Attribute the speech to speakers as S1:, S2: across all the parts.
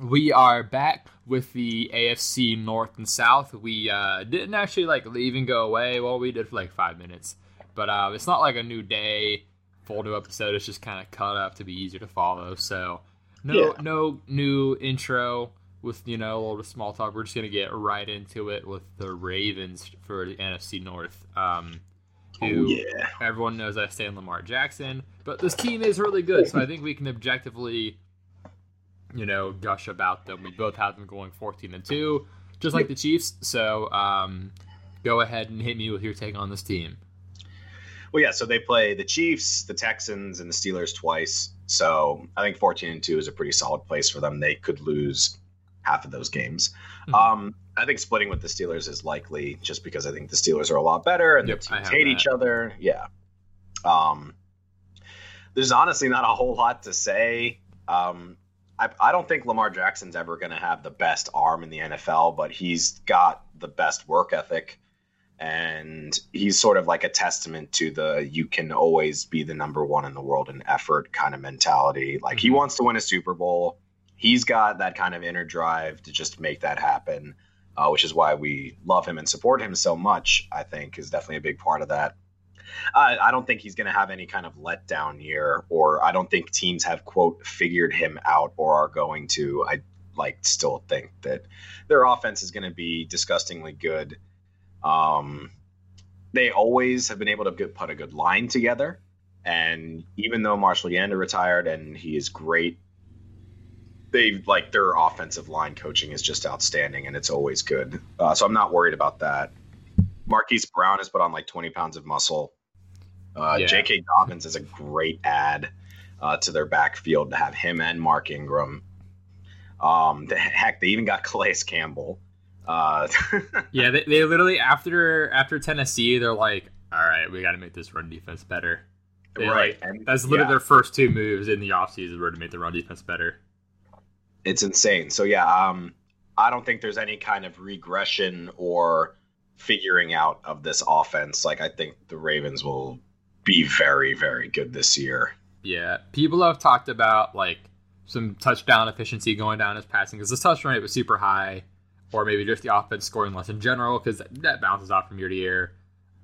S1: we are back with the AFC North and South. We uh, didn't actually like leave and go away. Well, we did for like five minutes, but uh, it's not like a new day, full new episode. It's just kind of cut up to be easier to follow. So no,
S2: Yeah.
S1: no new intro with you know a little bit of small talk. We're just gonna get right into it with the Ravens for the NFC North. Um, who
S2: Oh, yeah.
S1: everyone knows I stand Lamar Jackson, but this team is really good, so I think we can objectively, you know, gush about them. We both have them going 14 and 2, just like the Chiefs. So, um, go ahead and hit me with your take on this team.
S2: Well, yeah. So they play the Chiefs, the Texans, and the Steelers twice. So I think 14 and two is a pretty solid place for them. They could lose half of those games.
S1: Mhm.
S2: Um, I think splitting with the Steelers is likely, just because I think the Steelers are a lot better and
S1: Yep,
S2: the teams hate
S1: that.
S2: each other. Yeah. Um, there's honestly not a whole lot to say. Um, I, I don't think Lamar Jackson's ever going to have the best arm in the NFL, but he's got the best work ethic. And he's sort of like a testament to the you can always be the number one in the world in effort kind of mentality. Like he
S1: Mhm.
S2: wants to win a Super Bowl. He's got that kind of inner drive to just make that happen, uh, which is why we love him and support him so much. I think is definitely a big part of that. I, I don't think he's going to have any kind of letdown year, or I don't think teams have quote figured him out or are going to. I like still think that their offense is going to be disgustingly good. Um, they always have been able to get, put a good line together, and even though Marshall Yanda retired and he is great, they like their offensive line coaching is just outstanding, and it's always good. Uh, so I'm not worried about that. Marquise Brown has put on like 20 pounds of muscle. Uh,
S1: Yeah.
S2: J.K. Dobbins is a great add uh, to their backfield to have him and Mark Ingram. Um, the, heck, they even got Calais Campbell. Uh,
S1: Yeah, they, they literally after after Tennessee, they're like, all right, we got to make this run defense better. They,
S2: right.
S1: like,
S2: and-
S1: that's literally
S2: yeah,
S1: their first two moves in the offseason were to make the run defense better.
S2: it's insane. So yeah, um, I don't think there's any kind of regression or figuring out of this offense. Like I think the Ravens will be very, very good this year.
S1: Yeah, people have talked about like some touchdown efficiency going down as passing because the touchdown rate was super high, or maybe just the offense scoring less in general because that bounces off from year to year.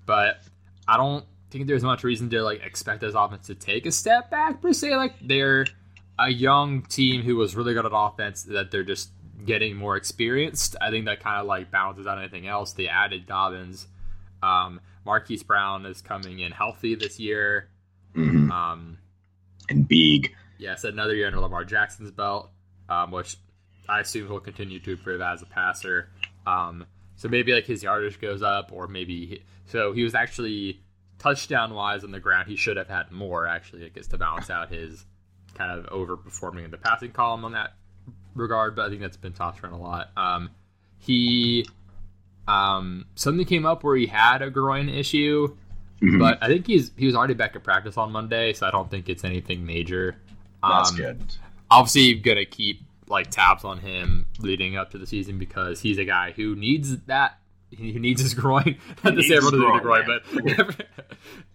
S1: But I don't think there's much reason to like expect this offense to take a step back per se. Like they're a young team who was really good at offense that they're just getting more experienced. I think that kind of like balances out anything else. They added Dobbins. Um, Marquise Brown is coming in healthy this year.
S2: Mhm.
S1: Um,
S2: And
S1: big. Yes, another year under Lamar Jackson's belt, um, which I assume he'll continue to improve as a passer. Um, so maybe like his yardage goes up, or maybe he, so he was actually touchdown wise on the ground. He should have had more actually, I guess, to balance out his kind of overperforming in the passing column on that regard. But I think that's been tossed around a lot. Um, he um, something came up where he had a groin issue
S2: Mhm.
S1: but I think he's he was already back at practice on Monday, so I don't think it's anything major.
S2: That's
S1: Um,
S2: good.
S1: Obviously, gonna keep like tabs on him leading up to the season because he's a guy who needs that. He needs his groin. Not to say everyone
S2: his
S1: doesn't need a
S2: groin,
S1: groin, but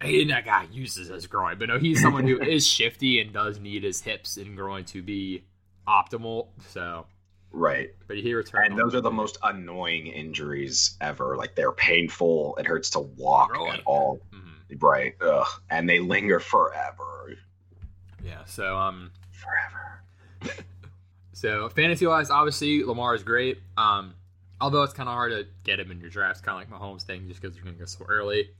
S1: and that guy uses his groin. But no, he's someone who is shifty and does need his hips and groin to be optimal. So,
S2: Right.
S1: but he returned.
S2: And those are the most annoying injuries ever. Like they're painful. It hurts to walk
S1: Groin.
S2: at all.
S1: Mhm.
S2: Right. Ugh. And they linger forever.
S1: Yeah. So um.
S2: Forever.
S1: So fantasy wise, obviously Lamar is great. Um, although it's kind of hard to get him in your drafts, kind of like Mahomes thing, just because you're going to go so early.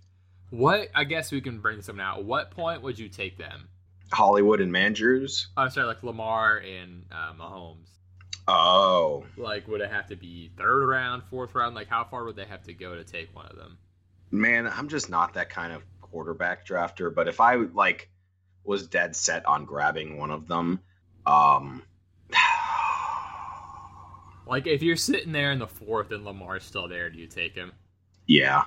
S1: What I guess we can bring some now. What point would you take them?
S2: Hollywood and Mandrews.
S1: I'm sorry, like Lamar and uh, Mahomes.
S2: Oh.
S1: Like, would it have to be third round, fourth round? Like, how far would they have to go to take one of them?
S2: Man, I'm just not that kind of quarterback drafter. But if I like was dead set on grabbing one of them, um
S1: Like, if you're sitting there in the fourth and Lamar's still there, do you take him?
S2: yeah.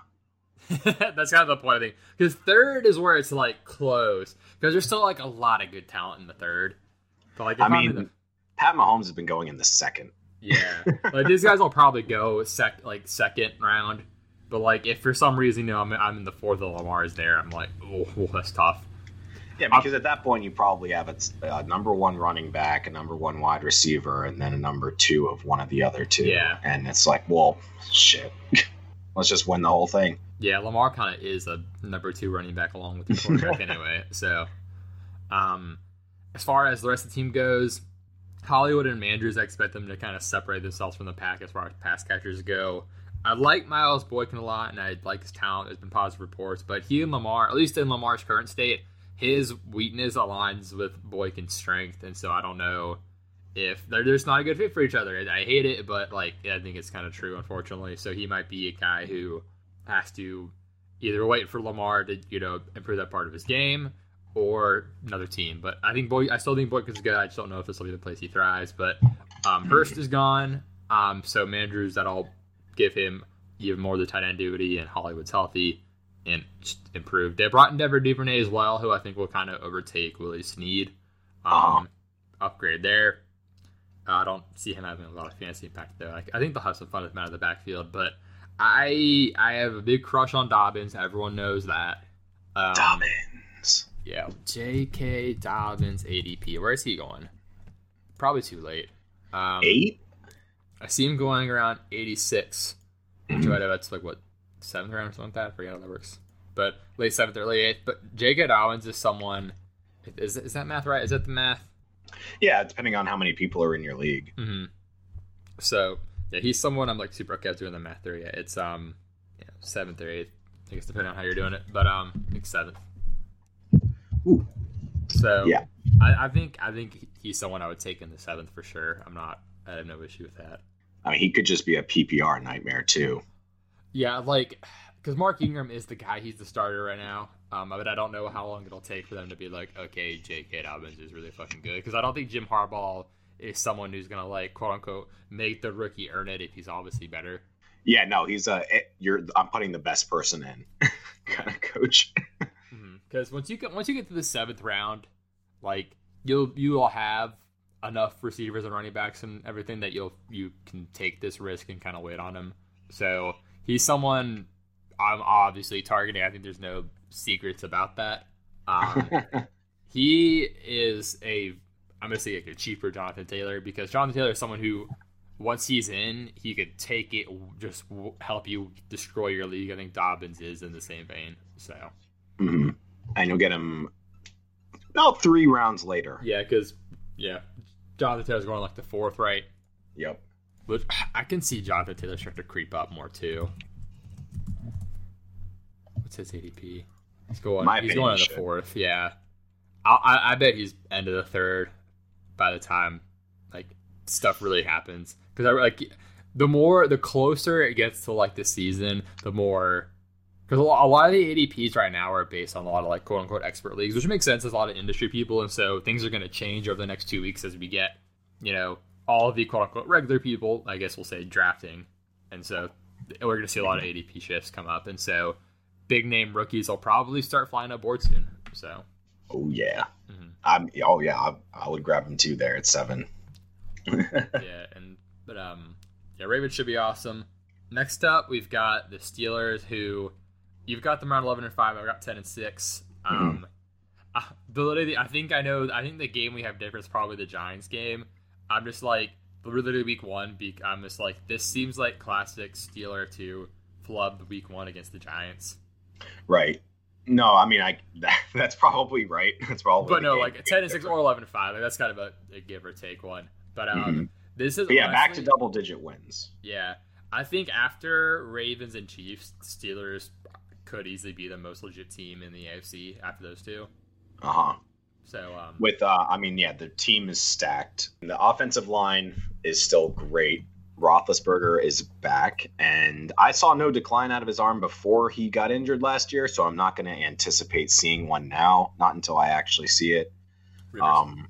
S1: That's kind of the point, I think. Because third is where it's like close. Because there's still like a lot of good talent in the third. But like, if
S2: I
S1: I'm in
S2: mean,
S1: the
S2: Pat Mahomes has been going in the second.
S1: Yeah, like these guys will probably go sec like second round, but like if for some reason you know I'm, I'm in the fourth Lamar is there, I'm like, oh, that's tough.
S2: Yeah, because at that point you probably have a, a, number one running back, a number one wide receiver, and then a number two of one of the other two.
S1: Yeah.
S2: And it's like, well, shit. Let's just win the whole thing.
S1: Yeah, Lamar kind of is a number two running back along with the quarterback anyway. So, um, as far as the rest of the team goes, Hollywood and Mandrews, I expect them to kind of separate themselves from the pack as far as pass catchers go. I like Miles Boykin a lot, and I like his talent. There's been positive reports, but he and Lamar, at least in Lamar's current state, his weakness aligns with Boykin's strength, and so I don't know if they're just not a good fit for each other. I hate it, but like I think it's kind of true, unfortunately. So he might be a guy who has to either wait for Lamar to you know improve that part of his game or another team. But I think Boy, I still think Boykin's good. I just don't know if this will be the place he thrives. But um, Hurst is gone, um, so Mandrews that'll give him even more the tight end duty, and Hollywood's healthy and improved. They brought in Devin Duvernay as well, who I think will kind of overtake Willie Snead. Um, uh-huh. Upgrade there. Uh, I don't see him having a lot of fancy impact though. I, I think they'll have some fun with him out of the backfield, but I I have a big crush on Dobbins. Everyone knows that.
S2: Um, Dobbins.
S1: Yeah, J.K. Dobbins ADP. Where is he going? Probably too late.
S2: Um, Eight.
S1: I see him going around 86. Which right, that's like what seventh round or something like that. I forget how that works. But late seventh, early eighth. But J.K. Dobbins is someone. Is is that math right? Is that the math?
S2: Yeah, depending on how many people are in your league.
S1: Mm-hmm. So yeah, he's someone I'm like super okay at doing the math there. Yeah, it's um yeah, seventh or eighth. I guess depending on how you're doing it, but um, I think seventh.
S2: Ooh.
S1: So
S2: yeah,
S1: I, I think I think he's someone I would take in the seventh for sure. I'm not. I have no issue with that.
S2: I mean, he could just be a PPR nightmare too.
S1: Yeah, like because Mark Ingram is the guy. He's the starter right now. Um, but I don't know how long it'll take for them to be like, okay, J.K. Dobbins is really fucking good. Because I don't think Jim Harbaugh is someone who's gonna like quote unquote make the rookie earn it if he's obviously better.
S2: Yeah, no, he's a. Uh, you're. I'm putting the best person in, kind of coach.
S1: Because once you get once you get to the seventh round, like you'll you will have enough receivers and running backs and everything that you'll you can take this risk and kind of wait on him. So he's someone I'm obviously targeting. I think there's no secrets about that. Um, he is a I'm gonna say like a cheaper Jonathan Taylor because Jonathan Taylor is someone who once he's in, he could take it, just help you destroy your league. I think Dobbins is in the same vein. So,
S2: mm-hmm. And you'll get him about three rounds later.
S1: Yeah, because yeah, Jonathan Taylor's going like the fourth, right?
S2: Yep.
S1: But I can see Jonathan Taylor start to creep up more too. What's his ADP? He's going. My he's going in the fourth. Yeah, I, I bet he's end of the third by the time like stuff really happens. Because I like the more the closer it gets to like the season, the more because a lot of the ADPs right now are based on a lot of like quote unquote expert leagues, which makes sense. There's a lot of industry people, and so things are going to change over the next two weeks as we get, you know, all of the quote unquote regular people. I guess we'll say drafting, and so we're going to see a lot of ADP shifts come up, and so big name rookies will probably start flying up board soon. So,
S2: oh yeah, mm-hmm. I'm oh yeah, I, I, would grab them too there at seven.
S1: yeah, and but um, yeah, Ravens should be awesome. Next up, we've got the Steelers, who you've got them around eleven and five. I've got ten and six. Mm-hmm. Um, mm-hmm. uh, I think I know. I think the game we have different is probably the Giants game. I'm just like literally week one. I'm just like this seems like classic Steeler to flub week one against the Giants.
S2: Right. No, I mean, I that, that's probably right. That's probably.
S1: But no, like ten and six or eleven and five. Like, that's kind of a, a, give or take one. But um, mm-hmm. this is
S2: but yeah, honestly, back to double digit wins.
S1: Yeah, I think after Ravens and Chiefs, Steelers could easily be the most legit team in the AFC after those two.
S2: Uh huh.
S1: So um,
S2: with uh, I mean, yeah, the team is stacked. The offensive line is still great. Roethlisberger is back, and I saw no decline out of his arm before he got injured last year, so I'm not going to anticipate seeing one now. Not until I actually see it. Um,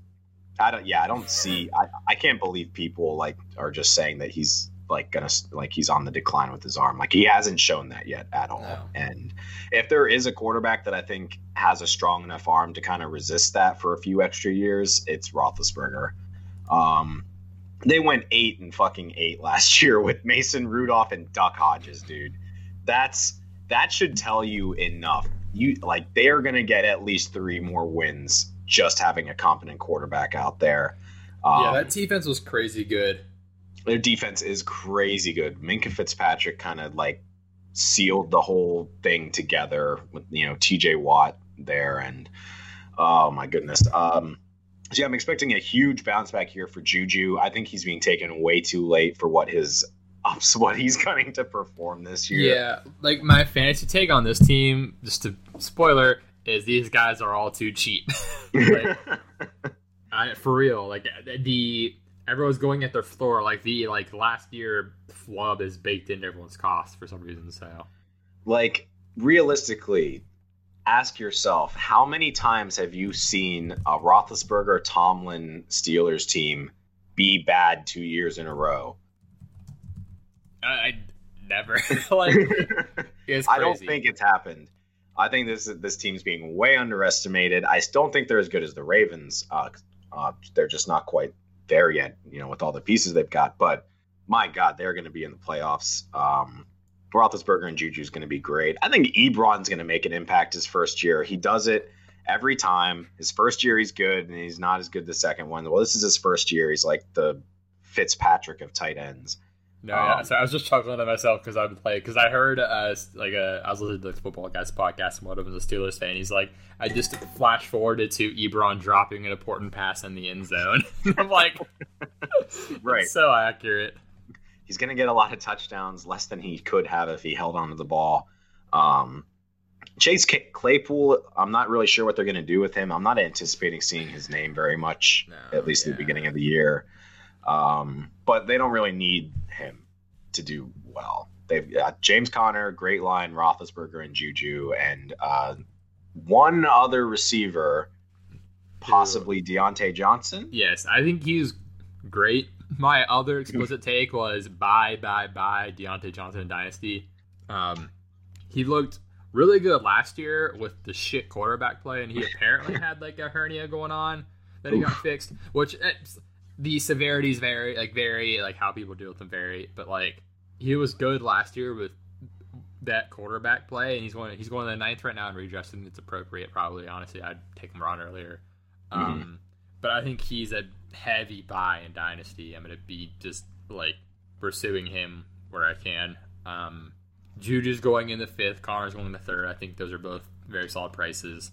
S2: I don't. Yeah, I don't see. I, I can't believe people like are just saying that he's like gonna like he's on the decline with his arm. Like he hasn't shown that yet at all. No. And if there is a quarterback that I think has a strong enough arm to kind of resist that for a few extra years, it's Roethlisberger. Um, they went eight and fucking eight last year with Mason Rudolph and Duck Hodges, dude. That's that should tell you enough you like they are going to get at least three more wins just having a competent quarterback out there.
S1: Um, yeah, that defense was crazy good.
S2: Their defense is crazy good. Minkah Fitzpatrick kind of like sealed the whole thing together with you know TJ Watt there and oh my goodness. Um, so yeah, I'm expecting a huge bounce back here for Juju. I think he's being taken way too late for what his ups what he's going to perform this year.
S1: Yeah, like my fantasy take on this team, just to spoiler, is these guys are all too cheap. like, I, for real, like the everyone's going at their floor. Like the like last year flub is baked into everyone's cost for some reason. So,
S2: like realistically, ask yourself how many times have you seen a Roethlisberger Tomlin Steelers team be bad two years in a row?
S1: I never like.
S2: I don't think it's happened. I think this this team's being way underestimated. I don't think they're as good as the Ravens. Uh, uh, they're just not quite there yet, you know, with all the pieces they've got. But my God, they're going to be in the playoffs. Um, Roethlisberger and Juju is going to be great. I think Ebron's going to make an impact his first year. He does it every time. His first year he's good, and he's not as good the second one. Well, this is his first year. He's like the Fitzpatrick of tight ends.
S1: No, um, yeah. So I was just chuckling to myself because I would play because I heard uh, like a, uh, I was listening to the football guys podcast and one of them was a Steelers fan. He's like, I just flash forwarded to Ebron dropping an important pass in the end zone. I'm like, right, so accurate.
S2: He's going to get a lot of touchdowns, less than he could have if he held onto the ball. Um, Chase Claypool, I'm not really sure what they're going to do with him. I'm not anticipating seeing his name very much, no, at least yeah. at the beginning of the year. Um, but they don't really need him to do well. They've got James Conner, great line, Roethlisberger and Juju, and uh, one other receiver, possibly Diontae Johnson.
S1: Yes, I think he's great. My other explicit take was bye, bye, bye, Diontae Johnson Dynasty. Um, he looked really good last year with the shit quarterback play, and he apparently had like a hernia going on that he got fixed, which the severities vary, like vary, like how people deal with them vary. But like he was good last year with that quarterback play, and he's going he's going to the ninth right now and and it's appropriate. Probably, honestly, I'd take him on earlier. Mm-hmm. Um, but I think he's a heavy buy in dynasty. I'm gonna be just like pursuing him where I can. Um, Juju's going in the fifth, Conner's going in the third. I think those are both very solid prices.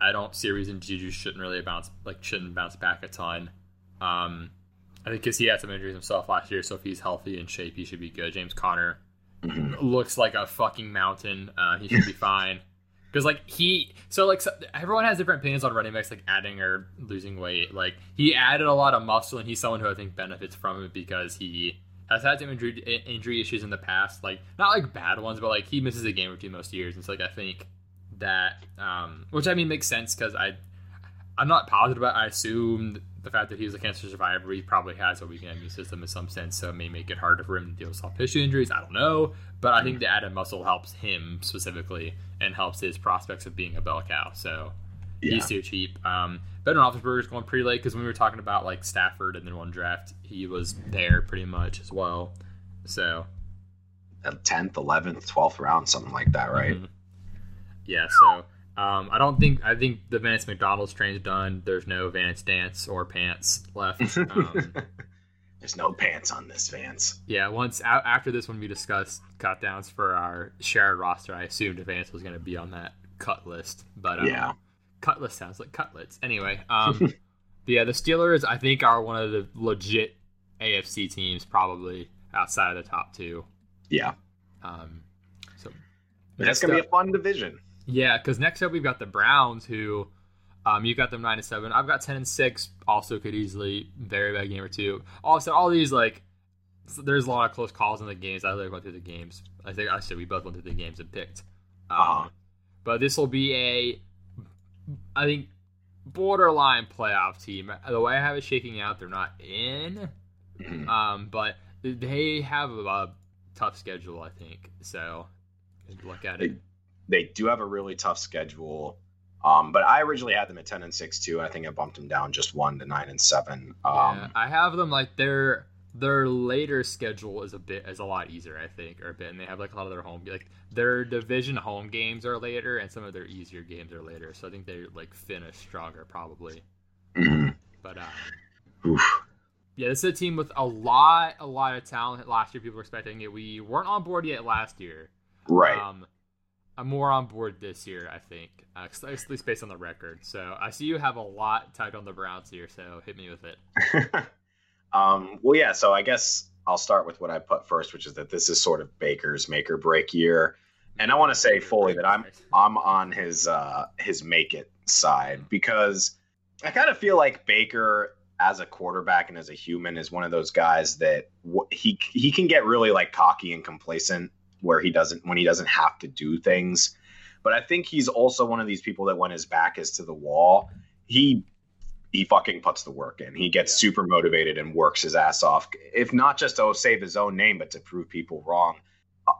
S1: I don't see a reason Juju shouldn't really bounce like shouldn't bounce back a ton. Um, I think because he had some injuries himself last year, so if he's healthy and shape, he should be good. James Conner mm-hmm. looks like a fucking mountain. Uh, he should be fine. Because like he, so like so, everyone has different opinions on running backs, like adding or losing weight. Like he added a lot of muscle, and he's someone who I think benefits from it because he has had some injury injury issues in the past. Like not like bad ones, but like he misses a game or two most years. And so like I think that, um, which I mean makes sense because I, I'm not positive, but I assumed the fact that he's a cancer survivor, he probably has a weakened immune system in some sense, so it may make it harder for him to deal with soft tissue injuries. I don't know, but I think the added muscle helps him specifically and helps his prospects of being a bell cow. So yeah. he's too cheap. Um, Ben Roethlisberger's going pretty late because when we were talking about like Stafford and then one draft, he was there pretty much as well. So
S2: tenth, eleventh, twelfth round, something like that, right? Mm-hmm.
S1: Yeah. So um, I don't think I think the Vance McDonald's train's done. There's no Vance dance or pants left. Um,
S2: There's no pants on this Vance.
S1: Yeah, once after this, one, we discussed cut downs for our shared roster, I assumed Vance was going to be on that cut list. But um,
S2: yeah,
S1: cut list sounds like cutlets. Anyway, um, yeah, the Steelers I think are one of the legit AFC teams, probably outside of the top two.
S2: Yeah.
S1: Um, so
S2: that's gonna be a fun division.
S1: Yeah, because next up we've got the Browns, who um, you got them nine and seven. I've got ten and six. Also, could easily very bad game or two. Also, all these like there's a lot of close calls in the games. I literally went through the games. I think I said we both went through the games and picked. Um, uh-huh. But this will be a, I think, borderline playoff team. The way I have it shaking out, they're not in, mm-hmm. um, but they have a tough schedule. I think so. Look at it.
S2: They do have a really tough schedule. Um, but I originally had them at ten and six too. I think I bumped them down just one to nine and seven. Um, yeah,
S1: I have them like they're their later schedule is a bit is a lot easier, I think, or a bit, and they have like a lot of their home like their division home games are later, and some of their easier games are later. So I think they like finish stronger probably.
S2: hmm
S1: But um,
S2: Oof.
S1: yeah, this is a team with a lot, a lot of talent. Last year, people were expecting it. We weren't on board yet last year.
S2: Right.
S1: Um, I'm more on board this year, I think, uh, at least based on the record. So I see you have a lot tied on the Browns here. So hit me with it.
S2: um, well, yeah. So I guess I'll start with what I put first, which is that this is sort of Baker's make or break year, and I want to say fully that I'm I'm on his uh, his make it side because I kind of feel like Baker as a quarterback and as a human is one of those guys that he he can get really like cocky and complacent where he doesn't when he doesn't have to do things. But I think he's also one of these people that when his back is to the wall, he he fucking puts the work in. He gets
S1: Yeah.
S2: super motivated and works his ass off. If not just to save his own name, but to prove people wrong.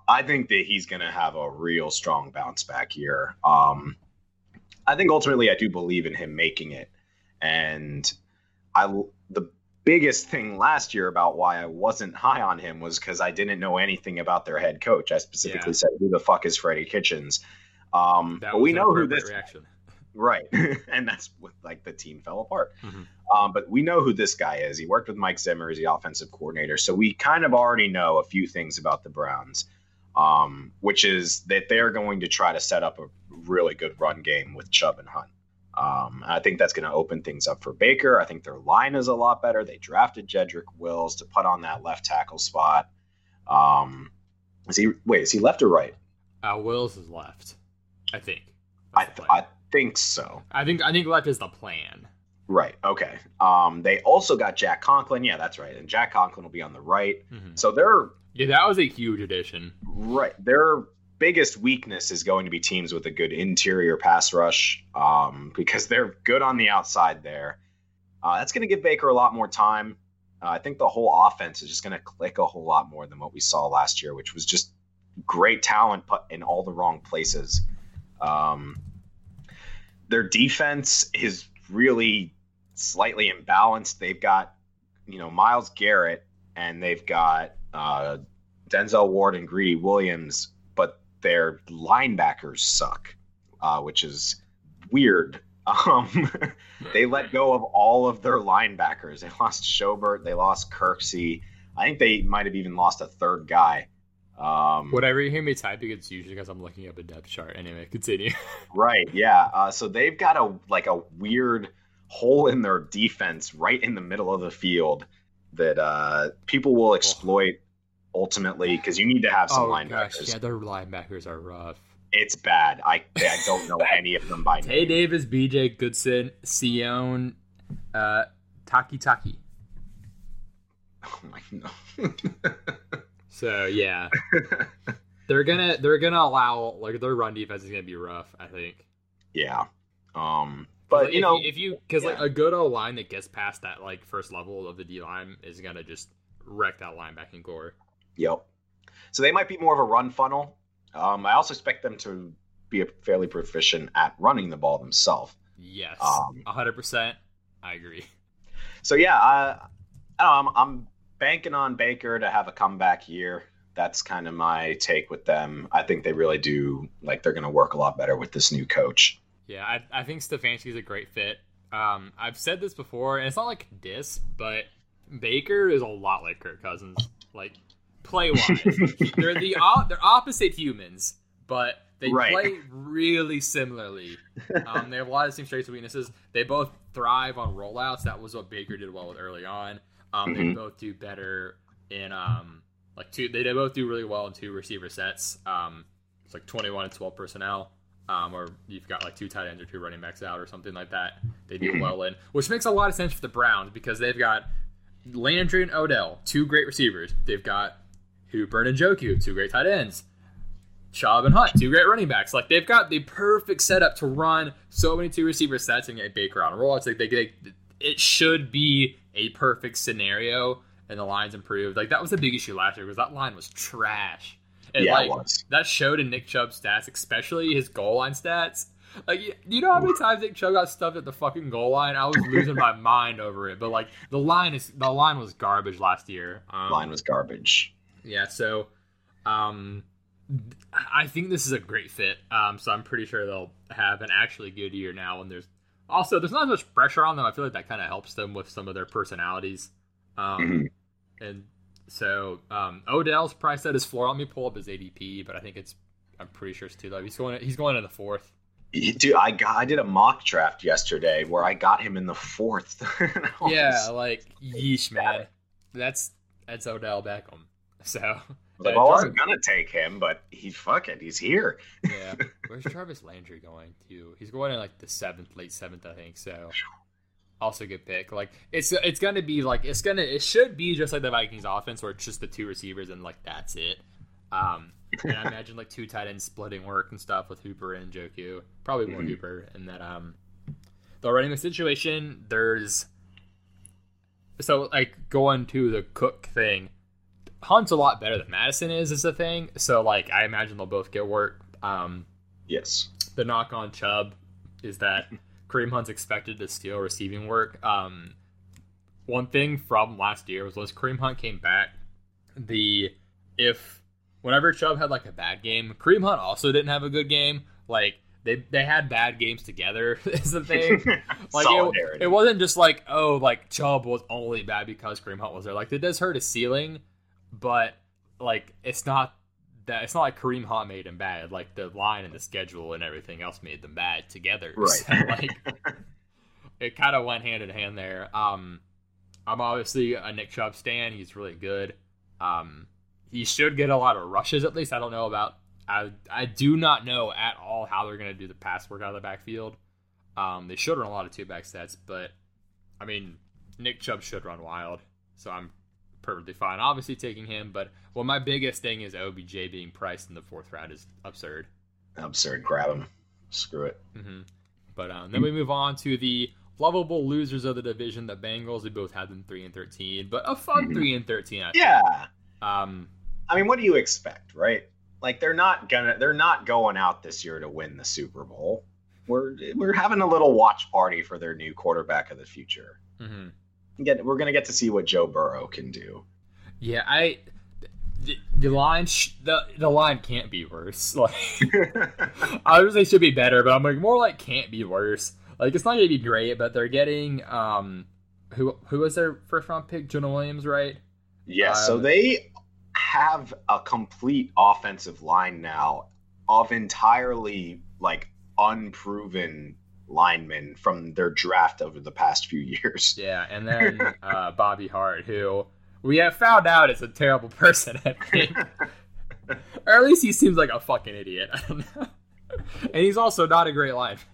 S2: I think that he's going to have a real strong bounce back here. Um, I think ultimately I do believe in him making it, and I the biggest thing last year about why I wasn't high on him was because I didn't know anything about their head coach. I specifically
S1: Yeah.
S2: said, "Who the fuck is Freddie Kitchens?" Um,
S1: That
S2: but we know who this
S1: reaction.
S2: right, and that's what like the team fell apart.
S1: Mhm.
S2: Um, but we know who this guy is. He worked with Mike Zimmer as the offensive coordinator, so we kind of already know a few things about the Browns, um, which is that they're going to try to set up a really good run game with Chubb and Hunt. Um, I think that's going to open things up for Baker. I think their line is a lot better. They drafted Jedrick Wills to put on that left tackle spot. Um, is he wait? Is he left or right?
S1: Uh, Wills is left, I think.
S2: I,
S1: the
S2: I think so.
S1: I think I think left is the plan.
S2: Right. Okay. Um, they also got Jack Conklin. Yeah, that's right. And Jack Conklin will be on the right.
S1: Mhm.
S2: So their
S1: Yeah, that was a huge addition.
S2: right their biggest weakness is going to be teams with a good interior pass rush um, because they're good on the outside there. Uh, that's going to give Baker a lot more time. Uh, I think the whole offense is just going to click a whole lot more than what we saw last year, which was just great talent put in all the wrong places. Um, their defense is really slightly imbalanced. They've got, you know, Myles Garrett and they've got uh, Denzel Ward and Greedy Williams, their linebackers suck, uh, which is weird. Um, they let go of all of their linebackers. They lost Schobert, they lost Kirksey. I think they might have even lost a third guy. Um,
S1: Whatever you hear me typing, it's usually because I'm looking up a depth chart. Anyway, continue.
S2: Right. Yeah. Uh, so they've got a like a weird hole in their defense right in the middle of the field that uh, people will exploit ultimately because you need to have some
S1: oh
S2: linebackers.
S1: gosh, yeah, their linebackers are rough.
S2: It's bad. I I don't know any of them by
S1: Tay
S2: name.
S1: Davis, BJ Goodson, Sione, uh, Takitaki.
S2: Oh my no.
S1: So yeah, they're gonna they're gonna allow like their run defense is gonna be rough. I think.
S2: yeah. Um. But
S1: Like,
S2: you
S1: if
S2: know,
S1: if you because like a good O line that gets past that like first level of the D line is gonna just wreck that linebacking core.
S2: Yep. So they might be more of a run funnel. Um, I also expect them to be fairly proficient at running the ball themselves.
S1: Yes,
S2: Um,
S1: hundred percent. I agree.
S2: So yeah, I, I don't know, I'm, I'm banking on Baker to have a comeback year. That's kind of my take with them. I think they really do like they're going to work a lot better with this new coach.
S1: Yeah, I, I think Stefanski's a great fit. Um, I've said this before, and it's not like diss, but Baker is a lot like Kirk Cousins, like play wise. they're the they're opposite humans, but they
S2: Right.
S1: play really similarly. Um, they have a lot of the same strengths and weaknesses. They both thrive on rollouts. That was what Baker did well with early on. Um, They
S2: Mhm.
S1: both do better in um, like two. They, they both do really well in two receiver sets. Um, it's like twenty one and twelve personnel. Um, or you've got like two tight ends or two running backs out or something like that. They do
S2: Mhm.
S1: well in, which makes a lot of sense for the Browns because they've got Landry and Odell, two great receivers. They've got Hooper and Njoku, two great tight ends. Chubb and Hunt, two great running backs. Like they've got the perfect setup to run so many two receiver sets and get Baker on a roll. It's like they, they it should be a perfect scenario, and the lines improved. Like that was the big issue last year because that line was trash. And
S2: yeah,
S1: like
S2: it was.
S1: that showed in Nick Chubb's stats, especially his goal line stats. like, you know how many times Nick Chubb got stuffed at the fucking goal line? I was losing my mind over it. But like, the line is the line was garbage last year.
S2: Um, line was garbage.
S1: Yeah, so, um, I think this is a great fit. Um, so I'm pretty sure they'll have an actually good year now. And there's also there's not as much pressure on them. I feel like that kind of helps them with some of their personalities. Um, mm-hmm. and so um, Odell's price at his floor. Let me pull up his ADP, but I think it's I'm pretty sure it's too low. He's going he's going in the fourth.
S2: Dude, I got I did a mock draft yesterday where I got him in the fourth.
S1: yeah, like yeesh, man. That's that's Odell Beckham. So
S2: like, well, I wasn't gonna take him, but he fuck it, he's here.
S1: yeah. Where's Jarvis Landry going to? He's going in like the seventh, late seventh, I think. So also good pick. Like it's it's gonna be like it's gonna it should be just like the Vikings offense where it's just the two receivers and like that's it. Um and I imagine like two tight ends splitting work and stuff with Hooper and Njoku. Probably more mm-hmm. Hooper and that um the running the situation, there's so like going to the Cook thing Hunt's a lot better than Mattison is, is the thing. So like I imagine they'll both get work. Um,
S2: yes.
S1: The knock on Chubb is that Kareem Hunt's expected to steal receiving work. Um, one thing from last year was once Kareem Hunt came back, the if whenever Chubb had like a bad game, Kareem Hunt also didn't have a good game. Like they they had bad games together is the thing. like it, it, wasn't just like oh like Chubb was only bad because Kareem Hunt was there. Like it does hurt his ceiling, but like it's not that it's not like Kareem Hunt made him bad. Like the line and the schedule and everything else made them bad together.
S2: Right. So,
S1: like it kind of went hand in hand there. Um, I'm obviously a Nick Chubb stan. He's really good. Um, he should get a lot of rushes at least. I don't know about. I I do not know at all how they're going to do the pass work out of the backfield. Um, they should run a lot of two back sets, but I mean Nick Chubb should run wild. So I'm perfectly fine. Obviously taking him, but well, my biggest thing is OBJ being priced in the fourth round is absurd.
S2: Absurd. Grab him. Screw it.
S1: Mm-hmm. But um, then we move on to the lovable losers of the division, the Bengals. We both had them three and thirteen, but a fun mm-hmm. three and thirteen. I
S2: yeah. Um, I mean, what do you expect, right? Like they're not gonna, they're not going out this year to win the Super Bowl. We're we're having a little watch party for their new quarterback of the future. Mm-hmm get we're gonna get to see what Joe Burrow can do.
S1: Yeah, I the, the line sh- the the line can't be worse. Like I was say should be better, but I'm like more like can't be worse. Like it's not gonna be great, but they're getting um who who was their first round pick? Jonah Williams, right?
S2: Yeah, um, so they have a complete offensive line now of entirely like unproven linemen from their draft over the past few years.
S1: Yeah, and then uh, Bobby Hart, who we have found out is a terrible person, I think. or at least he seems like a fucking idiot. I don't know. and he's also not a great lineman.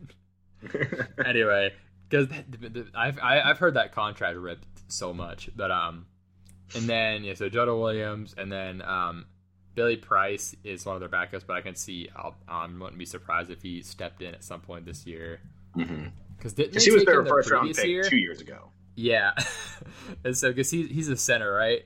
S1: anyway, because I've I've heard that contract ripped so much, but um, and then yeah, so Jonah Williams, and then um, Billy Price is one of their backups, but I can see I'll, I wouldn't be surprised if he stepped in at some point this year. Because mm-hmm.
S2: he was their first round pick year? two years ago.
S1: Yeah, and so because he, he's a center, right?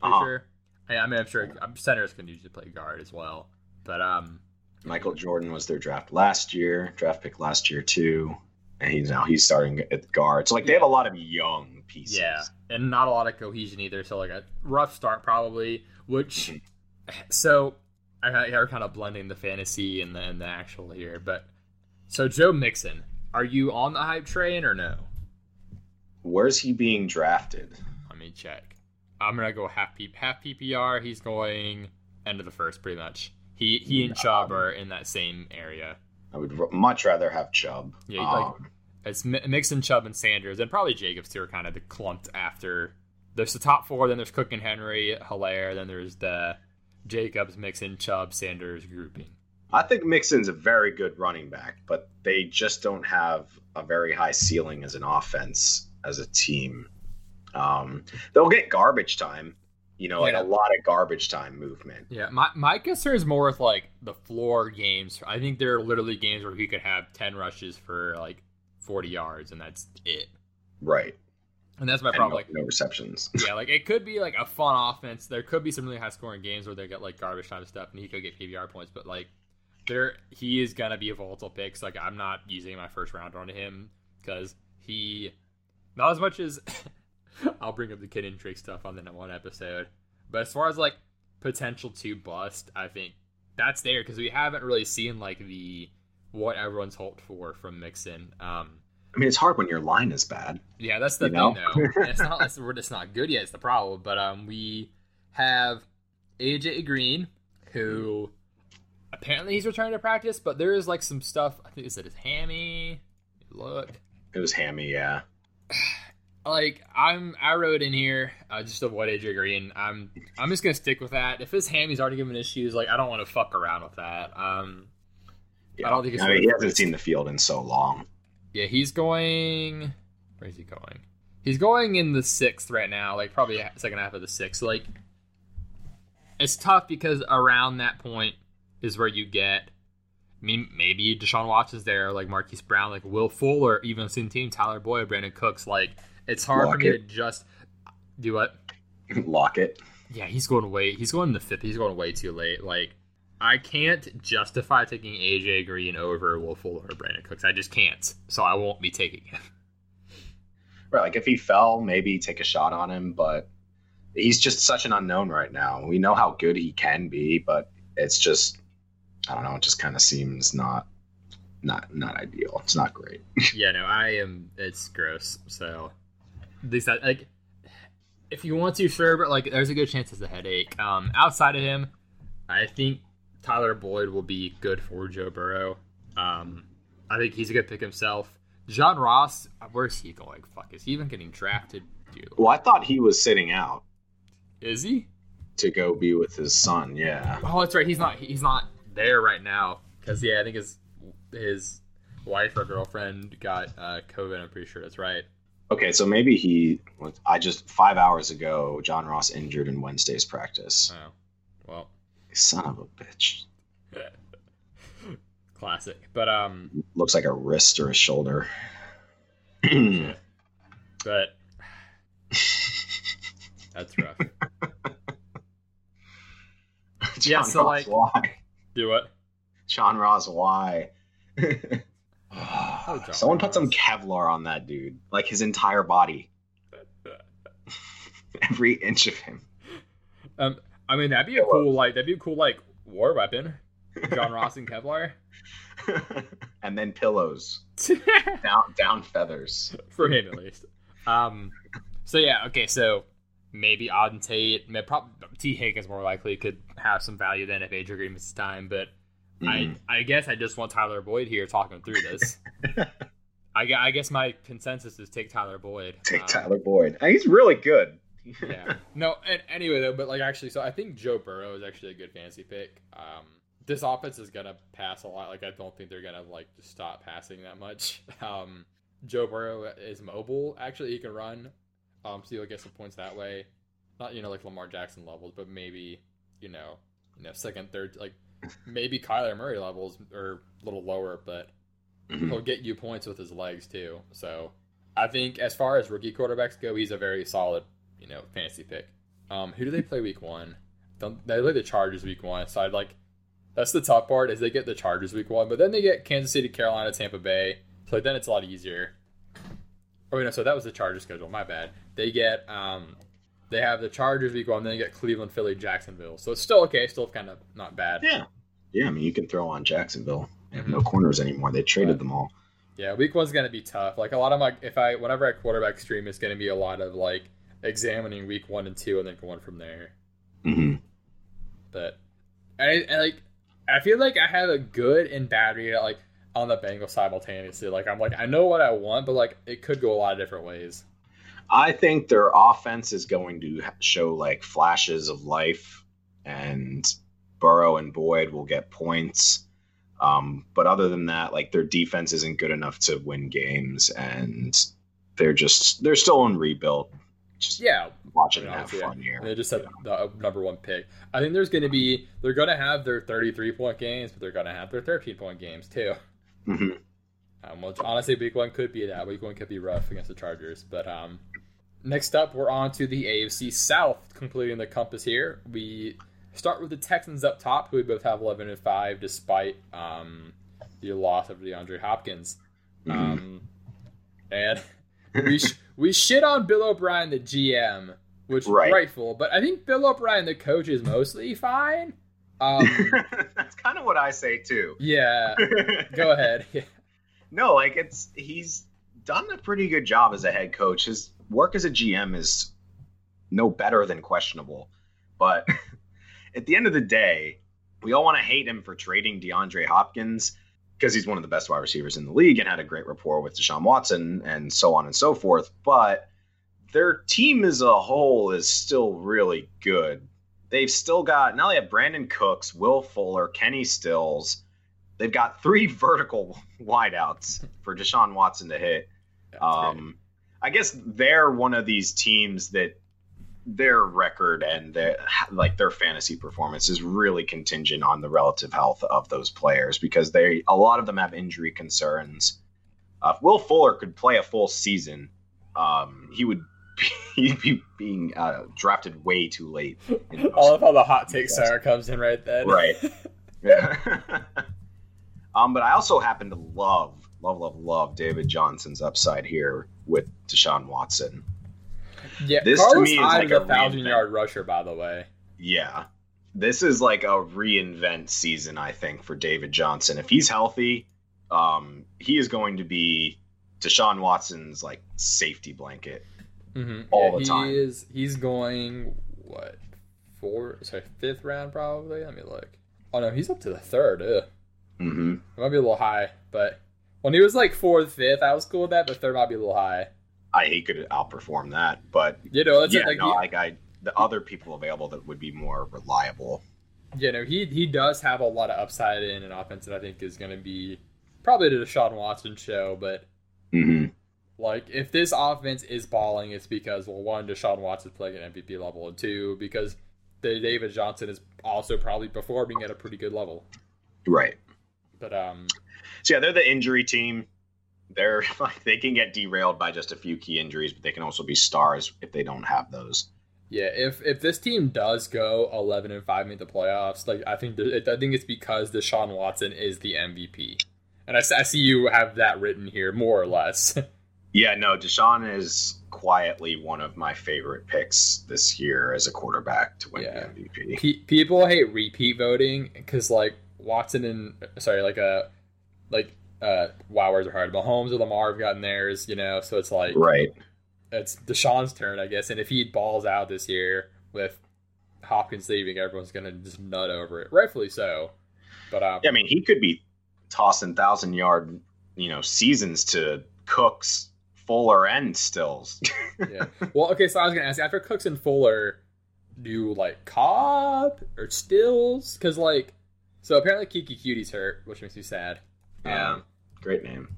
S1: For uh-huh. sure. I, I, mean, I'm sure centers can usually play guard as well, but um,
S2: Michael Jordan was their draft last year, draft pick last year too, and he's now he's starting at guard. So like they have a lot of young pieces.
S1: Yeah, and not a lot of cohesion either. So like a rough start probably. Which, mm-hmm. so I, are kind of blending the fantasy and the, and the actual here, but so Joe Mixon are you on the hype train or no?
S2: Where's he being drafted?
S1: Let me check. I'm gonna go half P- half PPR. He's going end of the first, pretty much. He he and Chubb are in that same area.
S2: I would r- much rather have Chubb.
S1: Yeah, um, like it's Mixon, Chubb, and Sanders, and probably Jacobs too are kind of the clumped after. There's the top four, then there's Cook and Henry, Helaire. then there's the Jacobs, Mixon, Chubb, Sanders grouping.
S2: I think Mixon's a very good running back, but they just don't have a very high ceiling as an offense as a team. Um, they'll get garbage time, you know, yeah. like a lot of garbage time movement.
S1: Yeah, my my concern is more with like the floor games. I think there are literally games where he could have ten rushes for like forty yards, and that's it.
S2: Right.
S1: And that's my problem.
S2: No,
S1: like
S2: no receptions.
S1: yeah, like it could be like a fun offense. There could be some really high scoring games where they get like garbage time stuff, and he could get PPR points. But like there he is gonna be a volatile pick. So like I'm not using my first round on him because he not as much as I'll bring up the kid trick stuff on the one episode, but as far as like potential to bust, I think that's there because we haven't really seen like the what everyone's hoped for from Mixon. Um,
S2: I mean, it's hard when your line is bad.
S1: Yeah, that's the thing, know? though. it's not like we're just not good yet. It's the problem. But um, we have AJ Green, who apparently he's returning to practice, but there is like some stuff. I think is it his hammy. Look,
S2: it was hammy. Yeah.
S1: Like I'm, I wrote in here uh, just to avoid AJ Green. I'm, I'm just gonna stick with that. If his hammy's already given issues, like I don't want to fuck around with that. Um,
S2: yeah. I don't think I mean, he hasn't seen the field in so long.
S1: Yeah, he's going. Where is he going? He's going in the sixth right now, like probably second half of the sixth. Like, it's tough because around that point is where you get. I mean, maybe Deshaun Watson's there, like Marquise Brown, like Will Fuller, even same team, Tyler Boyd, Brandin Cooks. Like, it's hard Lock for me it. to just do what.
S2: Lock it.
S1: Yeah, he's going way. He's going the fifth. He's going way too late. Like, I can't justify taking AJ Green over Will Fuller or Brandin Cooks. I just can't. So I won't be taking him.
S2: Right, like if he fell, maybe take a shot on him, but he's just such an unknown right now. We know how good he can be, but it's just I don't know, it just kind of seems not not not ideal. It's not great.
S1: yeah, no, I am it's gross. So at least I, like if you want to sure, but like there's a good chance it's a headache. Um outside of him, I think Tyler Boyd will be good for Joe Burrow. Um, I think he's a good pick himself. John Ross, where's he going? Fuck, is he even getting drafted?
S2: Dude? Well, I thought he was sitting out.
S1: Is he?
S2: To go be with his son, yeah.
S1: Oh, that's right. He's not. He's not there right now because yeah, I think his his wife or girlfriend got uh, COVID. I'm pretty sure that's right.
S2: Okay, so maybe he. I just five hours ago, John Ross injured in Wednesday's practice.
S1: Oh, well,
S2: Son of a bitch.
S1: Classic. But um
S2: looks like a wrist or a shoulder.
S1: but that's rough. yeah, so like why? Do what?
S2: John Ross, why? oh, Someone Ross. put some Kevlar on that dude. Like his entire body. Every inch of him.
S1: Um I mean, that'd be a cool like that'd be a cool like war weapon. John Ross and Kevlar.
S2: and then pillows. down down feathers.
S1: For him at least. Um so yeah, okay, so maybe Auden Tate, probably Tee Higgins more likely could have some value then if Green misses time, but mm-hmm. I I guess I just want Tyler Boyd here talking through this. I, I guess my consensus is take Tyler Boyd.
S2: Take um, Tyler Boyd. He's really good
S1: yeah. No. And anyway, though, but like actually, so I think Joe Burrow is actually a good fantasy pick. Um, this offense is gonna pass a lot. Like I don't think they're gonna like just stop passing that much. Um, Joe Burrow is mobile. Actually, he can run. Um, so you'll get some points that way. Not you know like Lamar Jackson levels, but maybe you know you know second, third, like maybe Kyler Murray levels or a little lower, but he'll get you points with his legs too. So I think as far as rookie quarterbacks go, he's a very solid you know, fantasy pick. Um, who do they play week one? Don't, they play the Chargers week one. So I'd like that's the tough part is they get the Chargers week one, but then they get Kansas City, Carolina, Tampa Bay. So then it's a lot easier. Oh no, so that was the Chargers schedule. My bad. They get um, they have the Chargers week one, then they get Cleveland, Philly, Jacksonville. So it's still okay, still kind of not bad.
S2: Yeah, yeah. I mean, you can throw on Jacksonville. They have mm-hmm. no corners anymore. They traded them all.
S1: Yeah, week one's gonna be tough. Like a lot of my, if I whenever I quarterback stream, it's gonna be a lot of like examining week one and two and then going from there.
S2: Mm-hmm.
S1: But I, I, like I feel like I have a good and bad read like on the Bengals simultaneously. Like I'm like I know what I want, but like it could go a lot of different ways.
S2: I think their offense is going to show like flashes of life, and Burrow and Boyd will get points. Um, but other than that, like their defense isn't good enough to win games, and they're just they're still in rebuild
S1: just yeah,
S2: watching them have fun here.
S1: They just have the uh, number one pick. I think there's going to be they're going to have their 33 point games, but they're going to have their 13 point games too.
S2: Mm-hmm.
S1: Um, which honestly, week one could be that. Week one could be rough against the Chargers. But um, next up, we're on to the AFC South, completing the compass here. We start with the Texans up top, who we both have 11 and 5, despite um, the loss of DeAndre Hopkins.
S2: Mhm.
S1: Um, and we sh- we shit on Bill O'Brien, the GM, which is
S2: Right.
S1: rightful, but I think Bill O'Brien, the coach, is mostly fine. Um,
S2: That's kind of what I say too.
S1: yeah, go ahead.
S2: no, like it's he's done a pretty good job as a head coach. His work as a GM is no better than questionable. But at the end of the day, we all want to hate him for trading DeAndre Hopkins because he's one of the best wide receivers in the league and had a great rapport with Deshaun Watson and so on and so forth. But their team as a whole is still really good. They've still got now they have Brandin Cooks, Will Fuller, Kenny Stills. They've got three vertical wideouts for Deshaun Watson to hit. Um, I guess they're one of these teams that their record and their like their fantasy performance is really contingent on the relative health of those players because they a lot of them have injury concerns. Uh, if Will Fuller could play a full season, um, he would he'd be being uh, drafted way too late.
S1: I love how the hot take Sarah comes in right then.
S2: Right. Yeah. um, but I also happen to love, love, love, love David Johnson's upside here with Deshaun Watson.
S1: Yeah,
S2: This to me is
S1: Hyde
S2: like
S1: is a
S2: a
S1: thousand yard rusher, by the way.
S2: Yeah. This is like a reinvent season, I think, for David Johnson. If he's healthy, um, he is going to be Deshaun Watson's like safety blanket.
S1: Mm-hmm.
S2: All
S1: yeah,
S2: the time.
S1: He is. He's going what four? Sorry, fifth round probably. Let me look. Oh no, he's up to the third. Ugh.
S2: hmm
S1: It might be a little high, but when he was like fourth, fifth, I was cool with that. But third might be a little high.
S2: I he could outperform that, but
S1: You know,
S2: yeah,
S1: like
S2: no,
S1: he,
S2: like I, the other people available that would be more reliable.
S1: you know he he does have a lot of upside in an offense that I think is going to be probably to Deshaun Watson show. But
S2: hmm
S1: like if this offense is balling, it's because well, one, Deshaun Watson's playing at MVP level, and two, because the David Johnson is also probably performing at a pretty good level.
S2: Right.
S1: But um,
S2: So yeah, they're the injury team. They're like they can get derailed by just a few key injuries, but they can also be stars if they don't have those.
S1: Yeah, if if this team does go eleven and five make the playoffs, like I think the, I think it's because Deshaun Watson is the MVP, and I see you have that written here more or less.
S2: Yeah, no, Deshaun is quietly one of my favorite picks this year as a quarterback to win
S1: Yeah.
S2: the MVP.
S1: Pe- people hate repeat voting because like Watson and sorry, like uh like uh wow, words are hard. Mahomes or Lamar have gotten theirs, you know, so it's like
S2: Right.
S1: it's Deshaun's turn, I guess. And if he balls out this year with Hopkins leaving, everyone's gonna just nut over it, rightfully so. But um,
S2: Yeah, I mean, he could be tossing thousand yard, you know, seasons to Cooks, Fuller, and Stills.
S1: yeah. Well, okay, so I was gonna ask after Cooks and Fuller, do you like Cobb or Stills? Because like, so apparently Keke Coutee's hurt, which makes me sad.
S2: Yeah.
S1: Um,
S2: Great name.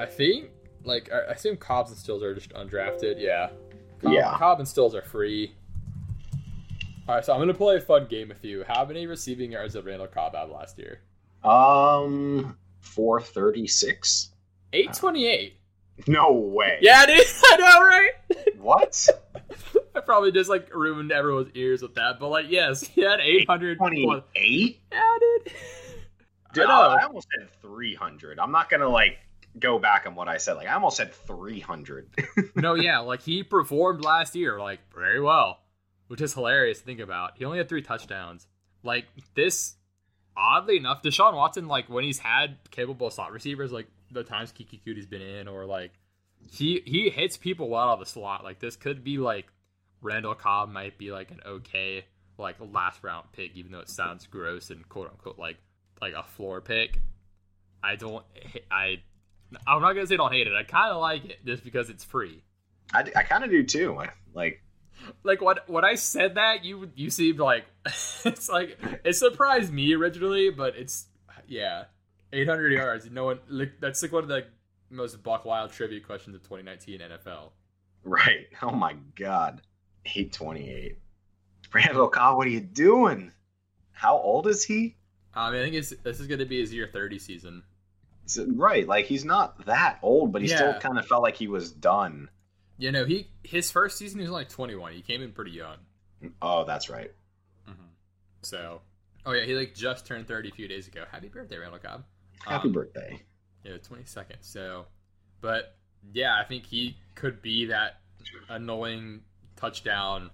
S1: I think like I assume Cobbs and Stills are just undrafted. Yeah. Cobb,
S2: Yeah.
S1: Cobb and Stills are free. All right, so I'm gonna play a fun game with you. How many receiving yards did Randall Cobb have last year?
S2: Um, four thirty six.
S1: Eight twenty-eight.
S2: No way.
S1: Yeah, dude. I know, right?
S2: What?
S1: I probably just like ruined everyone's ears with that, but like, yes, he had eight hundred.
S2: Twenty eight.
S1: Yeah, dude.
S2: Dude.
S1: I,
S2: I almost said 300. I'm not gonna like go back on what I said. Like I almost said 300.
S1: no, yeah, like he performed last year like very well, which is hilarious to think about. He only had three touchdowns. Like this, oddly enough, Deshaun Watson, like when he's had capable slot receivers, like the times Keke Coutee's been in, or like he he hits people well out of the slot. Like this could be like Randall Cobb might be like an okay like last round pick, even though it sounds gross and quote unquote like like a floor pick. I don't I I'm not gonna say don't hate it. I kind of like it just because it's free.
S2: I, I kind of do too. I, like
S1: Like when when I said that, you you seemed like it's like it surprised me originally, but it's yeah, 800 yards. No one like that's like one of the most buck wild trivia questions of 2019 NFL.
S2: right. Oh my god. 828. Randall Cobb, what are you doing? How old is he?
S1: Um, I think it's this is gonna be his year 30 season.
S2: It- right. Like he's not that old, but he still kind of felt like he was done.
S1: You know, he his first season he was only 21. He came in pretty young.
S2: Oh, that's right.
S1: So, oh yeah, he like just turned 30 a few days ago. Happy birthday, Randall Cobb.
S2: Happy um, birthday.
S1: Yeah, 22nd. So, but yeah, I think he could be that annoying touchdown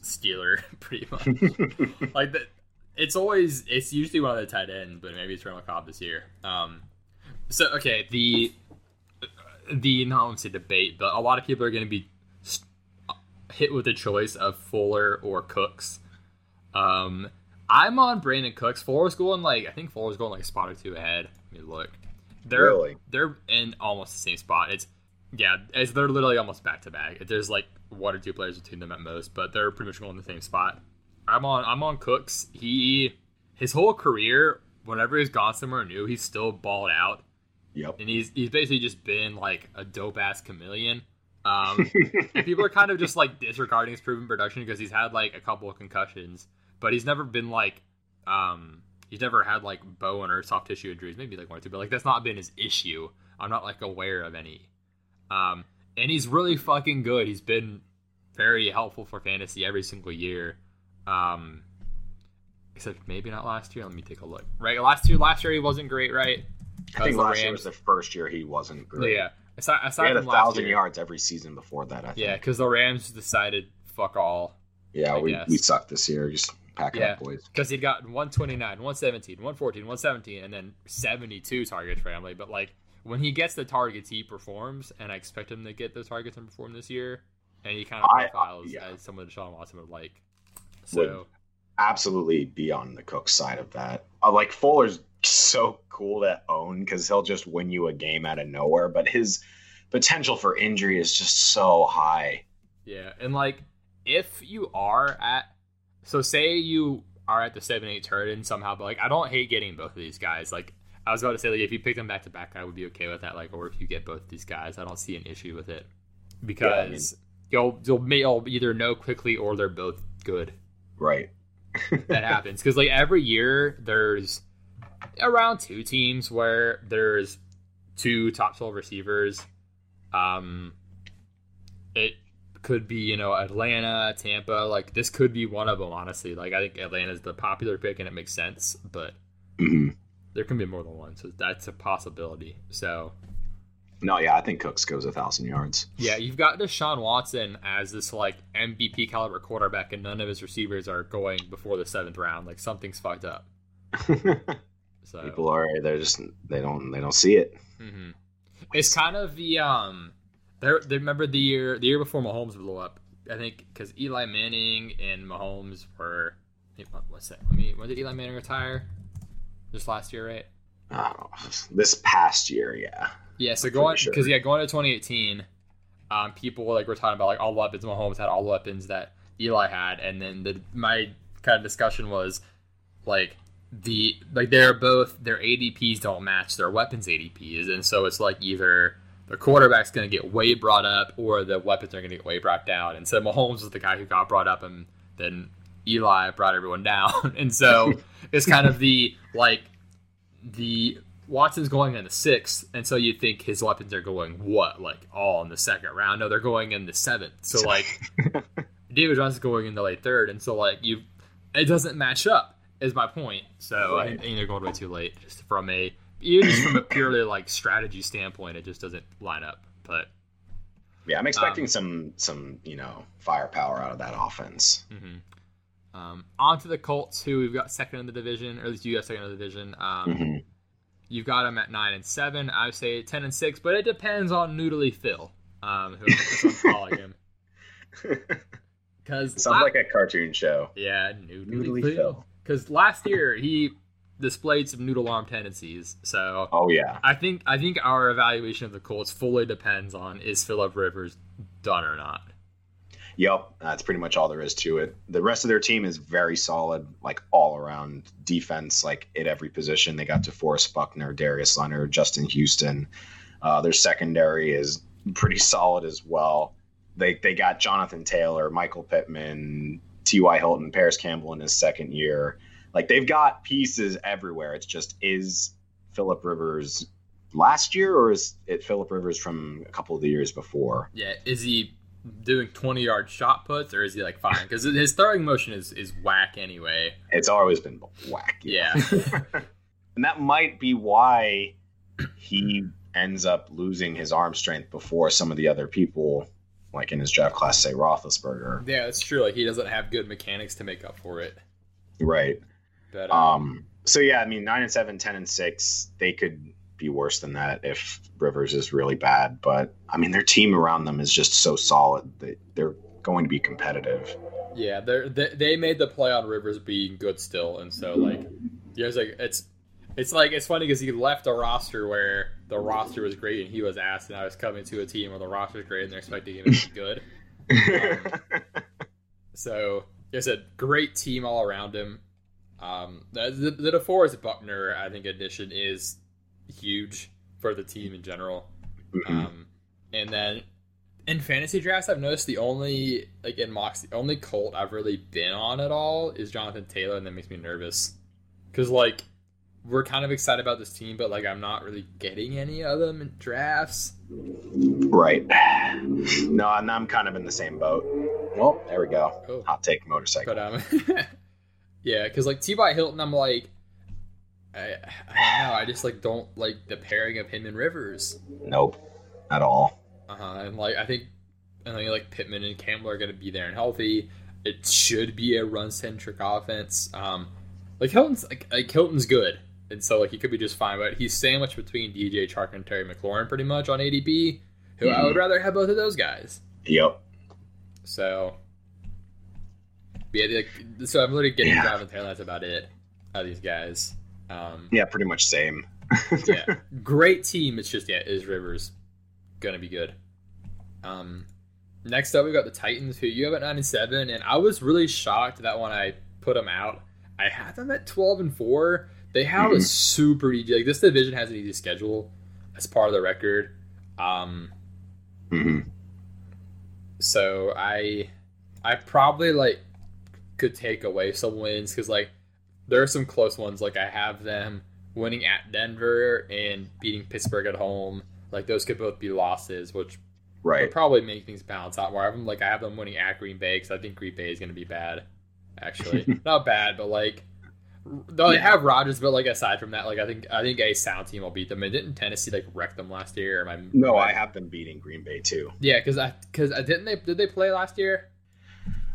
S1: stealer pretty much. like that it's always it's usually one of the tight ends, but maybe it's Randall Cobb this year. Um so okay, the the not want to say debate, but a lot of people are going to be hit with the choice of Fuller or Cooks. Um, I'm on Brandin Cooks. Fuller's going like I think Fuller's going like a spot or two ahead. Me look. They're really? they're in almost the same spot. It's yeah, it's, they're literally almost back to back. There's like one or two players between them at most, but they're pretty much going in the same spot. I'm on I'm on Cooks. He his whole career, whenever he's gone somewhere new, he's still balled out.
S2: Yep.
S1: And he's he's basically just been like a dope ass chameleon. Um, and people are kind of just like disregarding his proven production because he's had like a couple of concussions, but he's never been like um he's never had like bone or soft tissue injuries, maybe like one or two, but like that's not been his issue. I'm not like aware of any. Um, and he's really fucking good. He's been very helpful for fantasy every single year. Um, except maybe not last year. Let me take a look. Right, last year, last year he wasn't great, right?
S2: I think last Rams, year was the first year he wasn't great.
S1: Yeah, aside, aside
S2: he had a thousand yards every season before that. I think.
S1: Yeah, because the Rams decided fuck all.
S2: Yeah, I we guess. we sucked this year. Just pack
S1: yeah,
S2: up, boys.
S1: Because he'd gotten 129, 117, 114, 117, and then 72 targets for Emily. But like when he gets the targets, he performs, and I expect him to get those targets and perform this year. And he kind of profiles I, yeah. as someone Deshaun Watson would like. So would
S2: absolutely be on the Cook side of that. Uh, like Fuller's so cool to own because he'll just win you a game out of nowhere, but his potential for injury is just so high.
S1: Yeah, and like if you are at so say you are at the seven eight turn and somehow, but like I don't hate getting both of these guys. Like I was about to say, like if you pick them back to back, I would be okay with that. Like, or if you get both these guys, I don't see an issue with it because yeah, I mean, you'll you'll, you'll either know quickly or they're both good.
S2: Right.
S1: that happens because like every year there's around two teams where there's two top 12 receivers. Um, it could be, you know, Atlanta, Tampa. Like, this could be one of them, honestly. Like, I think Atlanta's the popular pick and it makes sense, but
S2: mm-hmm.
S1: there can be more than one. So that's a possibility. So.
S2: No, yeah, I think Cooks goes a thousand yards.
S1: Yeah, you've got Deshaun Watson as this like MVP caliber quarterback, and none of his receivers are going before the seventh round. Like something's fucked up.
S2: So people are they're just they don't they don't see it.
S1: Mm-hmm. It's kind of the um. They remember the year the year before Mahomes blew up. I think because Eli Manning and Mahomes were what's that? I mean, when did Eli Manning retire? Just last year, right?
S2: Oh, this past year, yeah.
S1: Yeah, so going because sure. yeah, going to 2018, um, people like were talking about like all the weapons Mahomes had, all the weapons that Eli had, and then the my kind of discussion was like the like they're both their ADPs don't match their weapons ADPs, and so it's like either the quarterback's going to get way brought up or the weapons are going to get way brought down. And so Mahomes was the guy who got brought up, and then Eli brought everyone down. and so it's kind of the like the Watson's going in the sixth, and so you think his weapons are going what like all in the second round? No, they're going in the seventh. So like David Johnson's going in the late third, and so like you, it doesn't match up is my point. So right. I think they're going way too late, just from a even just from a purely like strategy standpoint, it just doesn't line up. But
S2: yeah, I'm expecting um, some some you know firepower out of that offense.
S1: Mm-hmm. Um, on to the Colts, who we've got second in the division, or at least you got second in the division. Um, mm-hmm. You've got them at nine and seven. I would say ten and six, but it depends on Noodly Phil, um, who I'm calling him.
S2: Because sounds I, like a cartoon show.
S1: Yeah, Noodly, Noodly Phil. Phil because last year he displayed some noodle arm tendencies. So
S2: oh yeah,
S1: I think I think our evaluation of the Colts fully depends on is Philip Rivers done or not.
S2: Yep, that's pretty much all there is to it. The rest of their team is very solid, like all around defense, like at every position. They got DeForest Buckner, Darius Leonard, Justin Houston. Uh, their secondary is pretty solid as well. They they got Jonathan Taylor, Michael Pittman, T.Y. Hilton, Parris Campbell in his second year. Like they've got pieces everywhere. It's just is Philip Rivers last year or is it Philip Rivers from a couple of the years before?
S1: Yeah, is he doing 20 yard shot puts, or is he like fine? Because his throwing motion is is whack anyway.
S2: It's always been whack.
S1: Yeah.
S2: and that might be why he ends up losing his arm strength before some of the other people, like in his draft class, say Roethlisberger.
S1: Yeah, that's true. Like he doesn't have good mechanics to make up for it.
S2: Right.
S1: But
S2: Um. So yeah, I mean, nine and seven, 10 and six, they could be worse than that if Rivers is really bad. But I mean, their team around them is just so solid that they're going to be competitive.
S1: yeah, they they made the play on Rivers being good still, and so like, yeah, it's like it's it's like it's funny because he left a roster where the roster was great and he was ass, and I was coming to a team where the roster is great and they're expecting him to be good. So, like I said, great team all around him. Um, the, the, DeForest Buckner, I think, addition is huge for the team in general.
S2: Mhm.
S1: Um, and then in fantasy drafts, I've noticed the only like in mocks, the only Colt I've really been on at all is Jonathan Taylor, and that makes me nervous because like we're kind of excited about this team, but like I'm not really getting any of them in drafts.
S2: right. No, and I'm kind of in the same boat. Well, there we go.
S1: Oh.
S2: Hot take motorcycle.
S1: But um, yeah, because like T. Y. Hilton, I'm like, I, I don't know. I just like don't like the pairing of him and Rivers.
S2: Nope. At all.
S1: Uh huh. And like I think, and like, like Pittman and Campbell are gonna be there and healthy. It should be a run centric offense. Um, like Hilton's like, like Hilton's good, and so like he could be just fine. But he's sandwiched between DJ Chark and Terry McLaurin pretty much on ADP. Who I would rather have both of those guys.
S2: Yep.
S1: So, yeah, like, so I'm literally getting
S2: Yeah.
S1: Jonathan Taylor. That's about it. Out of these guys, um,
S2: Yeah, pretty much same.
S1: yeah, great team. It's just yeah, is Rivers gonna be good? Um, next up we got the Titans, who you have at nine and seven, and I was really shocked that when I put them out, I had them at twelve and four. They have a
S2: Mhm.
S1: super easy. Like this division has an easy schedule as part of the record. Um,
S2: hmm
S1: So I I probably like could take away some wins because like there are some close ones. Like I have them winning at Denver and beating Pittsburgh at home. Like those could both be losses, which would
S2: Right.
S1: probably make things balance out more. I have them like I have them winning at Green Bay because I think Green Bay is going to be bad. Actually, not bad, but like though they
S2: Yeah.
S1: have Rodgers, but like aside from that, like I think I think a sound team will beat them. And didn't Tennessee like wreck them last year? Or am I,
S2: No,
S1: am
S2: I have them beating Green Bay too.
S1: Yeah, because I because I uh, didn't they did they play last year?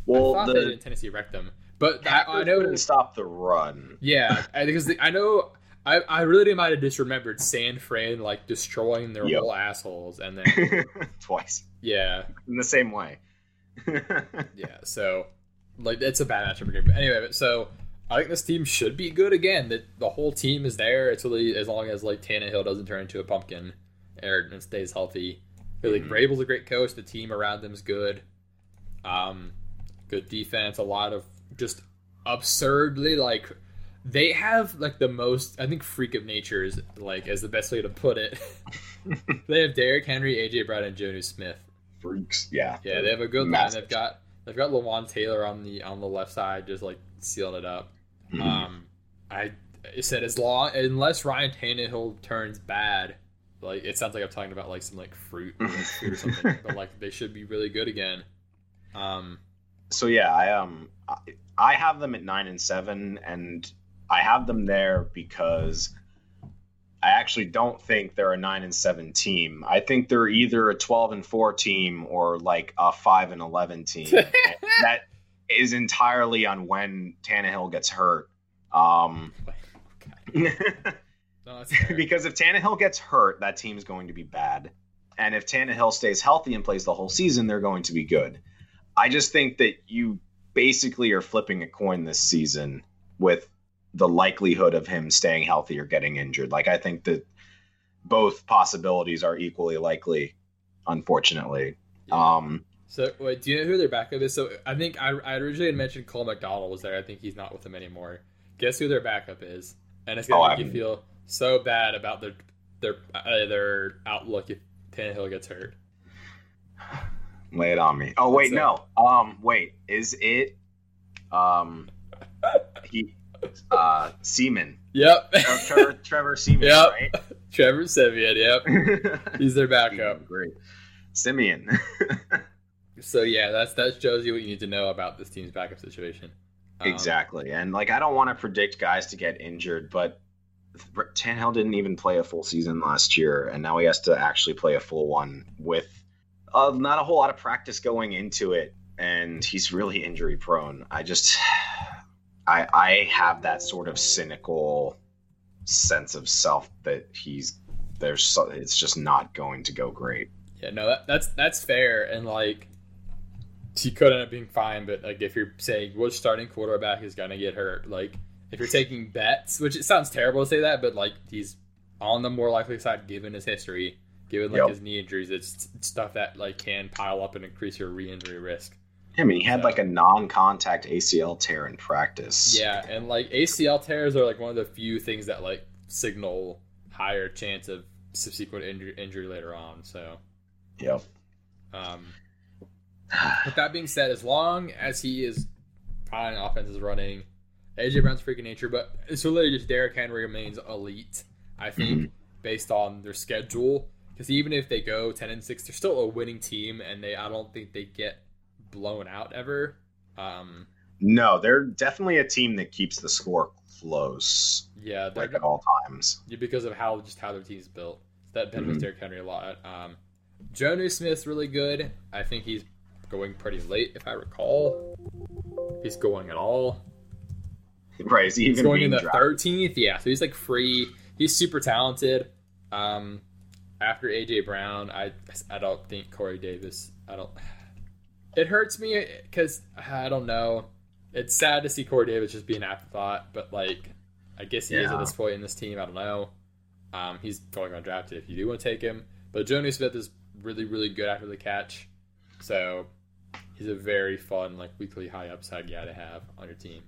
S1: I
S2: Well,
S1: thought they
S2: the
S1: did Tennessee wrecked them, but I, I
S2: Packers
S1: know.
S2: couldn't stop the run.
S1: Yeah, because the, I know. I, I really might have disremembered San Fran like destroying their
S2: Yep.
S1: whole assholes, and then
S2: Twice
S1: yeah,
S2: in the same way.
S1: yeah. So like it's a bad matchup for Green Bay. Anyway, but so I think this team should be good again. That the whole team is there. It's really as long as like Tannehill doesn't turn into a pumpkin, and stays healthy. But, Like
S2: Mhm.
S1: Vrabel's a great coach. The team around them is good. Um, good defense. A lot of just absurdly like they have like the most. I think freak of nature is like is the best way to put it. they have Derrick Henry, AJ Brown, and Jonnu Smith.
S2: Freaks. Yeah.
S1: Yeah, they have a good line. They've got they've got Lawan Taylor on the on the left side, just like sealing it up.
S2: Mhm.
S1: Um, I it said as long unless Ryan Tannehill turns bad, like it sounds like I'm talking about like some like fruit, or, like, fruit or something, but like they should be really good again. Um,
S2: so yeah, I um I, I have them at nine and seven, and I have them there because I actually don't think they're a nine and seven team. I think they're either a twelve and four team or like a five and eleven team. that is entirely on when Tannehill gets hurt. Um,
S1: no,
S2: because if Tannehill gets hurt, that team's going to be bad. And if Tannehill stays healthy and plays the whole season, they're going to be good. I just think that you basically are flipping a coin this season with the likelihood of him staying healthy or getting injured. Like I think that both possibilities are equally likely, unfortunately. Um,
S1: So wait, do you know who their backup is? So I think I, I originally had mentioned Cole McDonald was there. I think he's not with them anymore. Guess who their backup is? And it's gonna
S2: Oh,
S1: make you
S2: I'm-
S1: feel so bad about their their uh, their outlook if Tannehill gets hurt.
S2: Lay it on me. Oh wait, no. Um, wait, is it um he uh Siemian?
S1: Yep,
S2: Trevor, Trevor, Trevor Siemian,
S1: Yep.
S2: right?
S1: Trevor Siemian. Yep, he's their backup.
S2: Great. Siemian.
S1: So yeah, that's that shows you what you need to know about this team's backup situation.
S2: Um, exactly, and like I don't want to predict guys to get injured, but Tannehill didn't even play a full season last year, and now he has to actually play a full one with uh, not a whole lot of practice going into it, and he's really injury prone. I just, I, I have that sort of cynical sense of self that he's there's so, it's just not going to go great.
S1: Yeah, no, that, that's that's fair, and like he could end up being fine, but like if you're saying which starting quarterback is gonna get hurt, like if you're taking bets, which it sounds terrible to say that, but like he's on the more likely side given his history, given like yep. his knee injuries, it's, stuff that like can pile up and increase your re-injury risk.
S2: I mean, he had so, like a non-contact ACL tear in practice.
S1: Yeah, and like ACL tears are like one of the few things that like signal higher chance of subsequent injury, injury later on. So,
S2: yep.
S1: Um, with that being said, as long as he is fine, offense is running, AJ Brown's freaking nature, but it's really just Derrick Henry remains elite. I think mm-hmm. based on their schedule, because even if they go ten and six, they're still a winning team, and they I don't think they get blown out ever. Um,
S2: no, they're definitely a team that keeps the score close.
S1: Yeah,
S2: like at all times.
S1: Yeah, because of how just how their team's built. That benefits mm-hmm. Derrick Henry a lot. Um, Jonnu Smith's really good. I think he's going pretty late, if I recall. If he's going at all.
S2: Right, he
S1: he's going in the thirteenth? Yeah, so he's like free. He's super talented. Um, after AJ Brown, I I don't think Corey Davis. I don't. It hurts me because I don't know. It's sad to see Corey Davis just be an afterthought, but like, I guess he yeah. is at this point in this team. I don't know. Um, he's going undrafted if you do want to take him. But Jonnu Smith is really, really good after the catch. So he's a very fun, like weekly high upside guy to have on your team.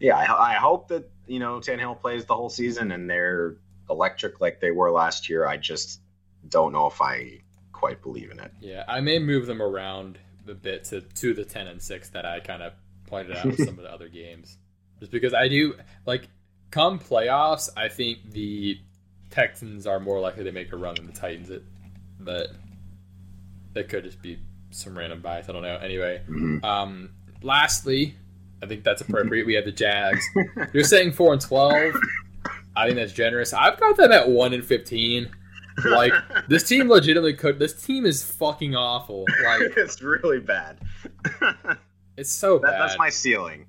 S2: Yeah, I, I hope that you know Tannehill plays the whole season and they're electric like they were last year. I just don't know if I quite believe in it.
S1: Yeah, I may move them around a bit to to the ten and six that I kind of pointed out with some of the other games, just because I do like come playoffs. I think the Texans are more likely to make a run than the Titans. It, but that could just be some random bias. I don't know. Anyway, mm-hmm. um, lastly, I think that's appropriate. We have the Jags. You're saying four and twelve. I think that's generous. I've got them at one and fifteen. Like this team legitimately could. This team is fucking awful. Like
S2: it's really bad.
S1: it's so that, bad.
S2: That's my ceiling.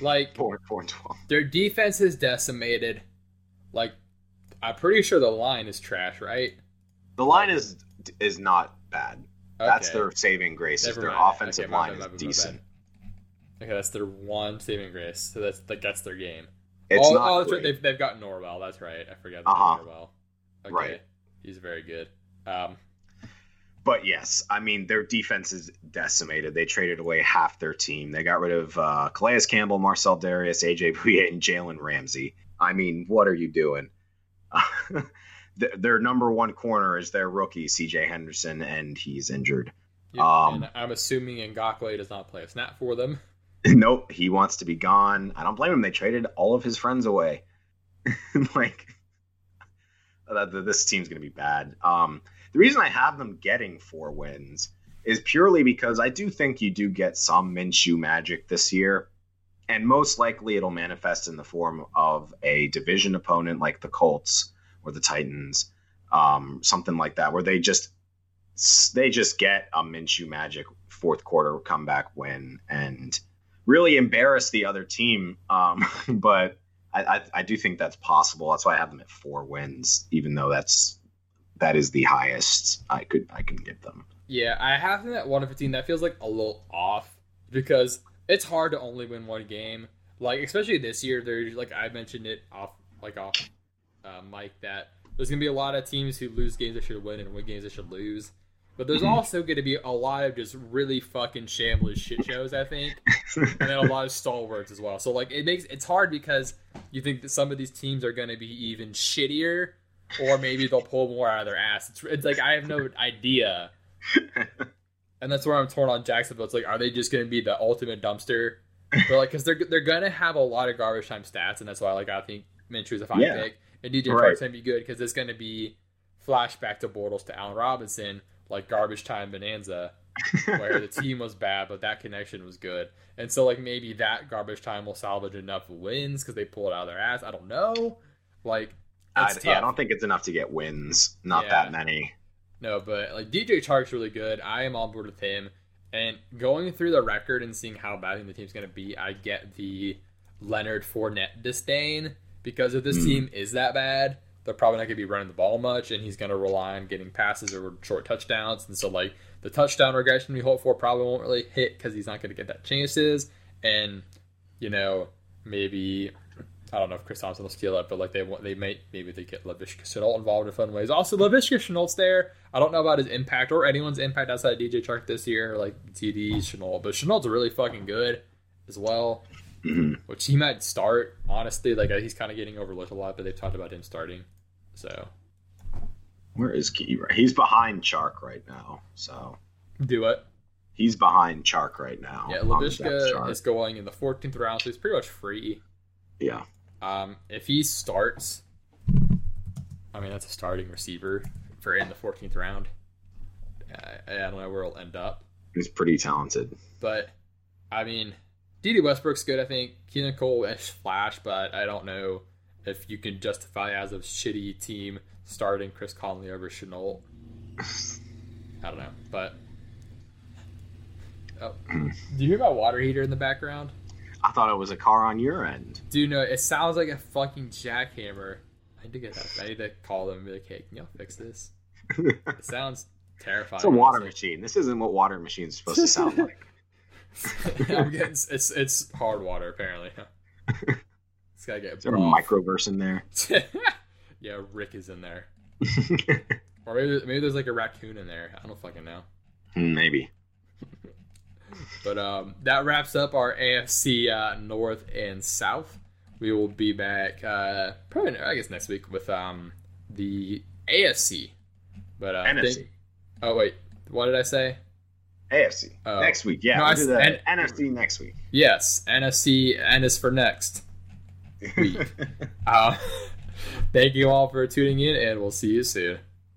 S1: Like
S2: four, four and twelve.
S1: Their defense is decimated. Like I'm pretty sure the line is trash, right?
S2: The line is is not bad. Okay. That's their saving grace. Is their mind. offensive okay, line is decent.
S1: Okay, that's their one saving grace. So that's like that's their game.
S2: It's oh, not
S1: oh, that's right. They've, they've got Norwell. That's right. I forgot uh-huh. Norwell. Okay. Right. He's very good. Um,
S2: but yes, I mean their defense is decimated. They traded away half their team. They got rid of uh, Calais Campbell, Marcell Dareus, AJ Bouye, and Jalen Ramsey. I mean, what are you doing? their number one corner is their rookie CJ Henderson, and he's injured.
S1: Yep, um, I'm assuming Ngakoue does not play a snap for them.
S2: Nope, he wants to be gone. I don't blame him. They traded all of his friends away. like this team's going to be bad. Um, the reason I have them getting four wins is purely because I do think you do get some Minshew magic this year, and most likely it'll manifest in the form of a division opponent like the Colts or the Titans, um, something like that, where they just they just get a Minshew magic fourth quarter comeback win and really embarrass the other team. Um, but I, I, I, do think that's possible. That's why I have them at four wins, even though that's that is the highest I could I can give them.
S1: Yeah, I have them at one fifteen. That feels like a little off because it's hard to only win one game. Like especially this year, there's like I mentioned it off like off uh, Mike that there's gonna be a lot of teams who lose games they should win and win games they should lose. But there's also going to be a lot of just really fucking shambles shit shows, I think, and then a lot of stalwarts as well. So like it makes it's hard because you think that some of these teams are going to be even shittier, or maybe they'll pull more out of their ass. It's, it's like I have no idea, and that's where I'm torn on Jacksonville. It's like are they just going to be the ultimate dumpster? But like because they're they're going to have a lot of garbage time stats, and that's why like I think Minshew is a fine yeah. pick, and DJ right. Chark's going to be good because it's going to be flashback to Bortles to Allen Robinson like garbage time bonanza where the team was bad, but that connection was good. And so, like, maybe that garbage time will salvage enough wins because they pull it out of their ass. I don't know. Like,
S2: I, yeah, I don't think it's enough to get wins. Not yeah. that many.
S1: No, but like DJ Chark's really good. I am on board with him. And going through the record and seeing how bad the team's going to be, I get the Leonard Fournette disdain because if this mm. team is that bad, they're probably not going to be running the ball much, and he's going to rely on getting passes or short touchdowns. And so, like the touchdown regression we hope for probably won't really hit because he's not going to get that chances. And you know, maybe I don't know if Chris Thompson will steal it, but like they they may maybe they get Laviska Shenault involved in fun ways. Also, Laviska Shenault's there. I don't know about his impact or anyone's impact outside of DJ Chark this year, like TD Shenault, but Shenault's really fucking good as well. Mm-hmm. Which he might start honestly. Like he's kind of getting overlooked a lot, but they've talked about him starting. So
S2: where is Key? He's behind Chark right now. So
S1: do it.
S2: He's behind Chark right now.
S1: Yeah, Laviska is going in the 14th round, so he's pretty much free.
S2: Yeah.
S1: Um, if he starts, I mean that's a starting receiver for in the 14th round. I, I don't know where he'll end up.
S2: He's pretty talented.
S1: But I mean, Dede Westbrook's good. I think Keelan Cole is flash, but I don't know if you can justify as a shitty team starting Chris Conley over Shenault. I don't know, but oh, do you hear my water heater in the background?
S2: I thought it was a car on your end.
S1: Dude, no, it sounds like a fucking jackhammer. I need to get that. I need to call them and be like, "Hey, can y'all fix this?" it sounds terrifying.
S2: It's a water machine. This isn't what water machines supposed to sound like.
S1: I'm getting it's it's hard water apparently.
S2: It's gotta get. Is there a microverse in there?
S1: yeah, Rick is in there. or maybe maybe there's like a raccoon in there. I don't fucking know.
S2: Hmm, maybe.
S1: but um, that wraps up our AFC uh, North and South. We will be back uh, probably I guess next week with um, the AFC. But uh, NFC. Think, oh wait, what did I say?
S2: AFC oh. next week. Yeah, no, we'll do the N- NFC next week.
S1: Yes, NFC N is for next week. uh, thank you all for tuning in, and we'll see you soon.